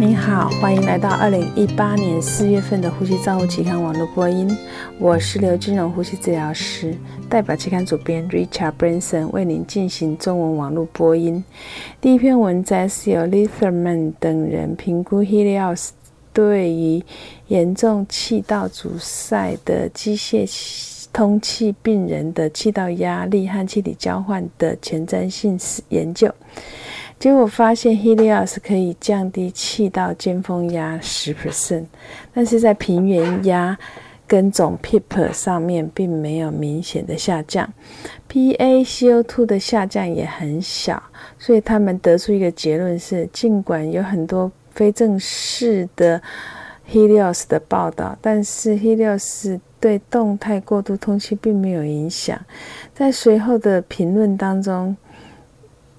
您好，欢迎来到二零一八年四月份的呼吸照护期刊网络播音。我是刘金荣呼吸治疗师，代表期刊主编 Richard Branson 为您进行中文网络播音。第一篇文摘是由 Litherman 等人评估 Helios 对于严重气道阻塞的机械通气病人的气道压力和气体交换的前瞻性研究。结果发现，Helios 可以降低气道尖峰压十 percent，但是在平原压跟总 PEEP 上面并没有明显的下降，PaCO2 的下降也很小，所以他们得出一个结论是：尽管有很多非正式的 Helios 的报道，但是 Helios 对动态过度通气并没有影响。在随后的评论当中。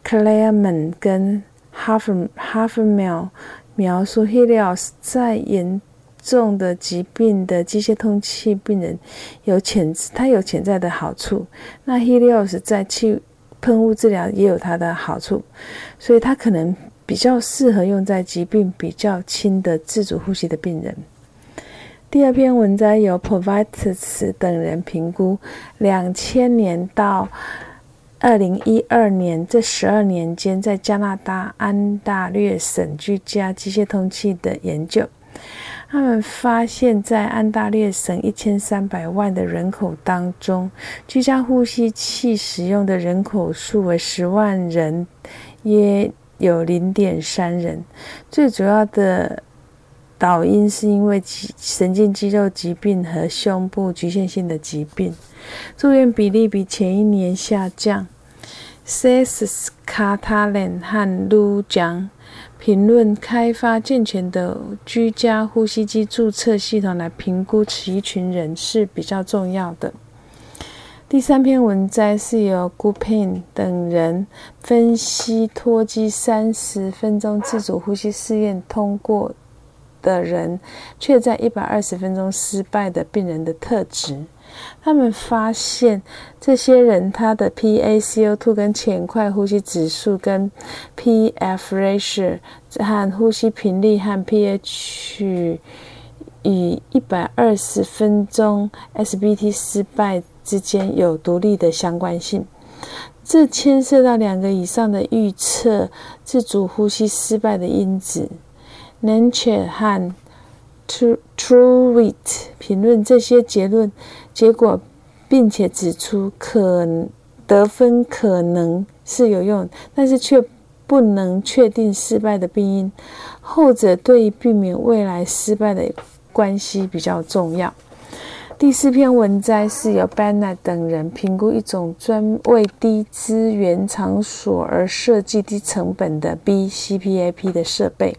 Clayman 跟 Half Half Mil 描述 Helios 在严重的疾病的机械通气病人有潜它有潜在的好处。那 Helios 在气喷雾治疗也有它的好处，所以它可能比较适合用在疾病比较轻的自主呼吸的病人。第二篇文章由 Provites 等人评估两千年到。二零一二年这十二年间，在加拿大安大略省居家机械通气的研究，他们发现，在安大略省一千三百万的人口当中，居家呼吸器使用的人口数为十万人，约有零点三人。最主要的导因是因为神经肌肉疾病和胸部局限性的疾病，住院比例比前一年下降。C.S. 卡塔伦和卢江评论开发健全的居家呼吸机注册系统来评估此一群人是比较重要的。第三篇文摘是由 Gupin 等人分析脱机三十分钟自主呼吸试验通过的人，却在一百二十分钟失败的病人的特质。他们发现，这些人他的 PaCO2 跟浅快呼吸指数、跟 PF ratio 和呼吸频率和 pH 与一百二十分钟 SBT 失败之间有独立的相关性。这牵涉到两个以上的预测自主呼吸失败的因子 n a n c h e 和 Truewit 评论这些结论。结果，并且指出可得分可能是有用，但是却不能确定失败的病因。后者对于避免未来失败的关系比较重要。第四篇文摘是由 Bennett 等人评估一种专为低资源场所而设计低成本的 BCPAP 的设备。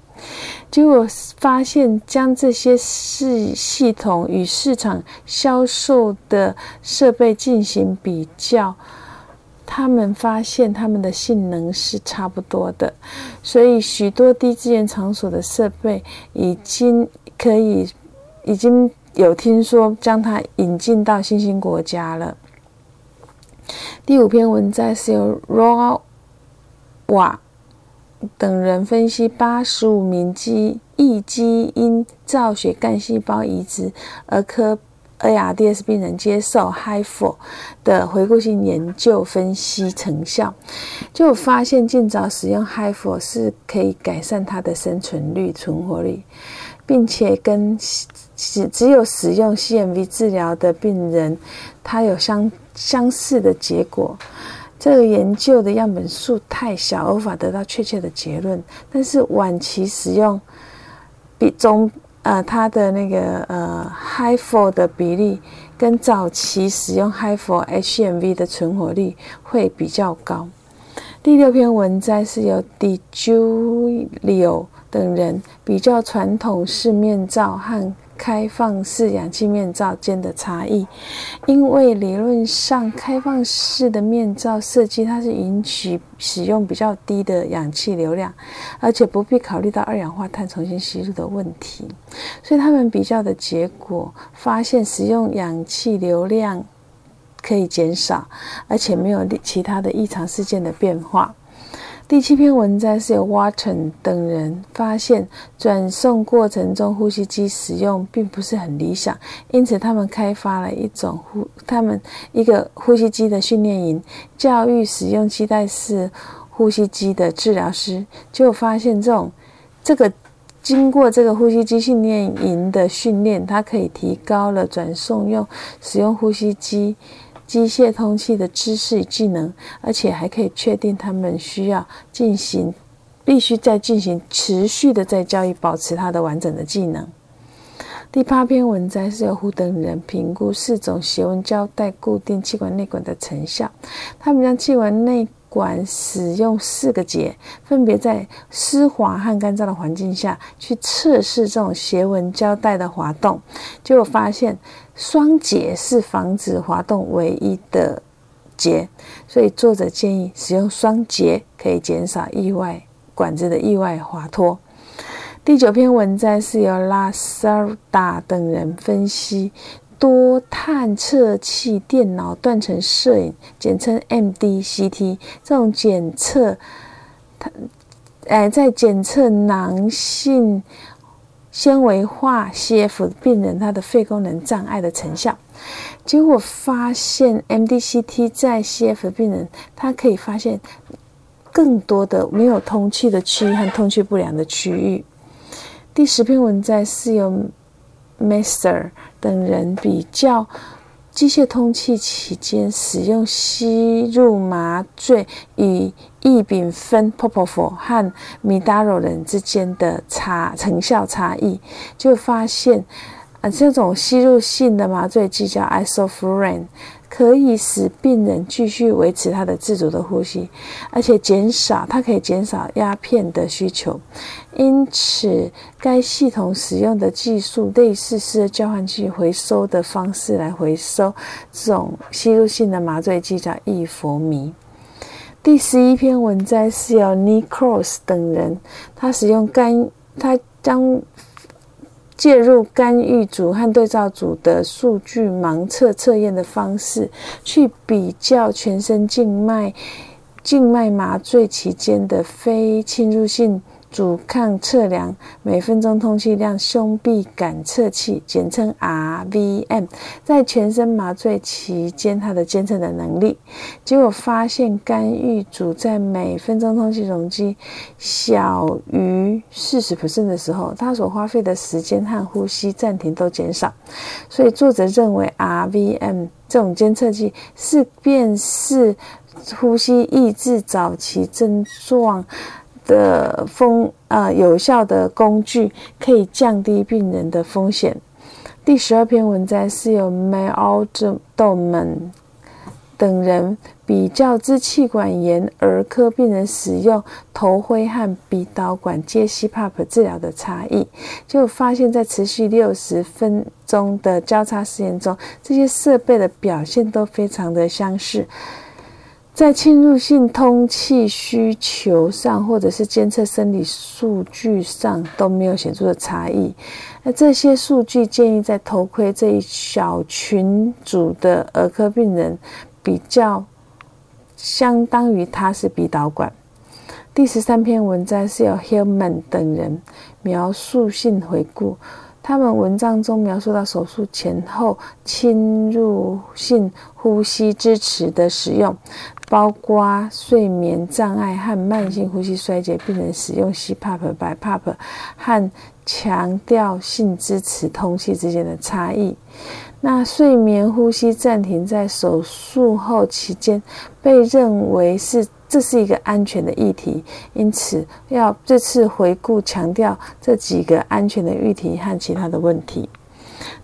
结果发现，将这些系系统与市场销售的设备进行比较，他们发现他们的性能是差不多的。所以，许多低资源场所的设备已经可以，已经有听说将它引进到新兴国家了。第五篇文章是由 Raw 瓦。等人分析八十五名基异基因造血干细胞移植儿科 ARDS 病人接受 HIFO 的回顾性研究分析成效，就发现尽早使用 HIFO 是可以改善它的生存率、存活率，并且跟只只有使用 CMV 治疗的病人，它有相相似的结果。这个研究的样本数太小，无法得到确切的结论。但是晚期使用比中呃它的那个呃 high for 的比例，跟早期使用 high for HMV 的存活率会比较高。第六篇文摘是由 DiGiulio 等人比较传统式面罩和。开放式氧气面罩间的差异，因为理论上开放式的面罩设计它是允许使用比较低的氧气流量，而且不必考虑到二氧化碳重新吸入的问题，所以他们比较的结果发现使用氧气流量可以减少，而且没有其他的异常事件的变化。第七篇文摘是由 Watson 等人发现，转送过程中呼吸机使用并不是很理想，因此他们开发了一种呼他们一个呼吸机的训练营，教育使用期待式呼吸机的治疗师，就发现这种这个经过这个呼吸机训练营的训练，它可以提高了转送用使用呼吸机。机械通气的知识与技能，而且还可以确定他们需要进行，必须再进行持续的在教育，保持他的完整的技能。第八篇文章是由胡等人评估四种斜纹胶带固定气管内管的成效，他们将气管内。管使用四个节，分别在湿滑和干燥的环境下去测试这种斜纹胶带的滑动，结果发现双节是防止滑动唯一的节，所以作者建议使用双节可以减少意外管子的意外滑脱。第九篇文章是由拉塞尔达等人分析。多探测器电脑断层摄影，简称 MDCT，这种检测，它，哎，在检测囊性纤维化 CF 病人他的肺功能障碍的成效，结果发现 MDCT 在 CF 病人，它可以发现更多的没有通气的区域和通气不良的区域。第十篇文摘是由。Messer 等人比较机械通气期间使用吸入麻醉与异丙酚 （Propofol） 和 Midaro 人之间的差成效差异，就发现这种吸入性的麻醉剂叫 Isoflurane。可以使病人继续维持他的自主的呼吸，而且减少它可以减少鸦片的需求。因此，该系统使用的技术类似是交换器回收的方式来回收这种吸入性的麻醉剂，叫异佛迷。第十一篇文摘是由 Nicross 等人，他使用干，他将。介入干预组和对照组的数据盲测测验的方式，去比较全身静脉静脉麻醉期间的非侵入性。阻抗测量每分钟通气量胸壁感测器，简称 RVM，在全身麻醉期间，它的监测的能力，结果发现干预组在每分钟通气容积小于四十的时候，它所花费的时间和呼吸暂停都减少。所以作者认为 RVM 这种监测器是辨识呼吸抑制早期症状。的风啊，有效的工具可以降低病人的风险。第十二篇文章是由 Maldoman 等人比较支气管炎儿科病人使用头盔和鼻导管接 CPAP 治疗的差异，就发现，在持续六十分钟的交叉实验中，这些设备的表现都非常的相似。在侵入性通气需求上，或者是监测生理数据上都没有显著的差异。那这些数据建议在头盔这一小群组的儿科病人比较，相当于它是鼻导管。第十三篇文章是由 Hillman 等人描述性回顾。他们文章中描述到手术前后侵入性呼吸支持的使用，包括睡眠障碍和慢性呼吸衰竭病人使用 CPAP、BiPAP 和强调性支持通气之间的差异。那睡眠呼吸暂停在手术后期间被认为是。这是一个安全的议题，因此要这次回顾强调这几个安全的议题和其他的问题。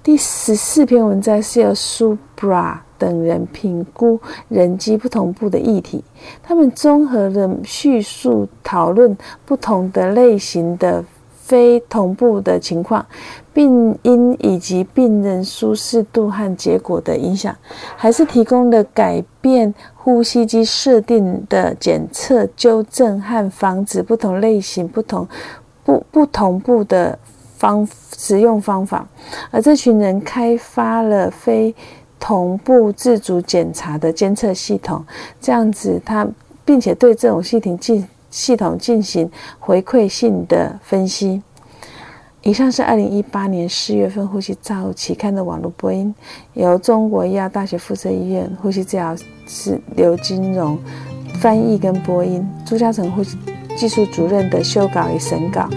第十四篇文章是由 Subra 等人评估人机不同步的议题，他们综合的叙述讨论不同的类型的。非同步的情况，病因以及病人舒适度和结果的影响，还是提供了改变呼吸机设定的检测、纠正和防止不同类型、不同不不同步的方使用方法。而这群人开发了非同步自主检查的监测系统，这样子，它并且对这种系统进。系统进行回馈性的分析。以上是二零一八年四月份《呼吸照期刊》的网络播音，由中国医药大学附设医院呼吸治疗师刘金荣翻译跟播音，朱嘉诚呼吸技术主任的修稿与审稿。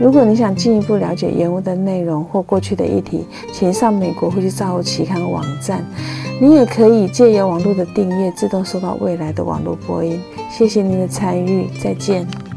如果你想进一步了解原文的内容或过去的议题，请上美国呼吸照护期刊网站。你也可以借由网络的订阅，自动收到未来的网络播音。谢谢您的参与，再见。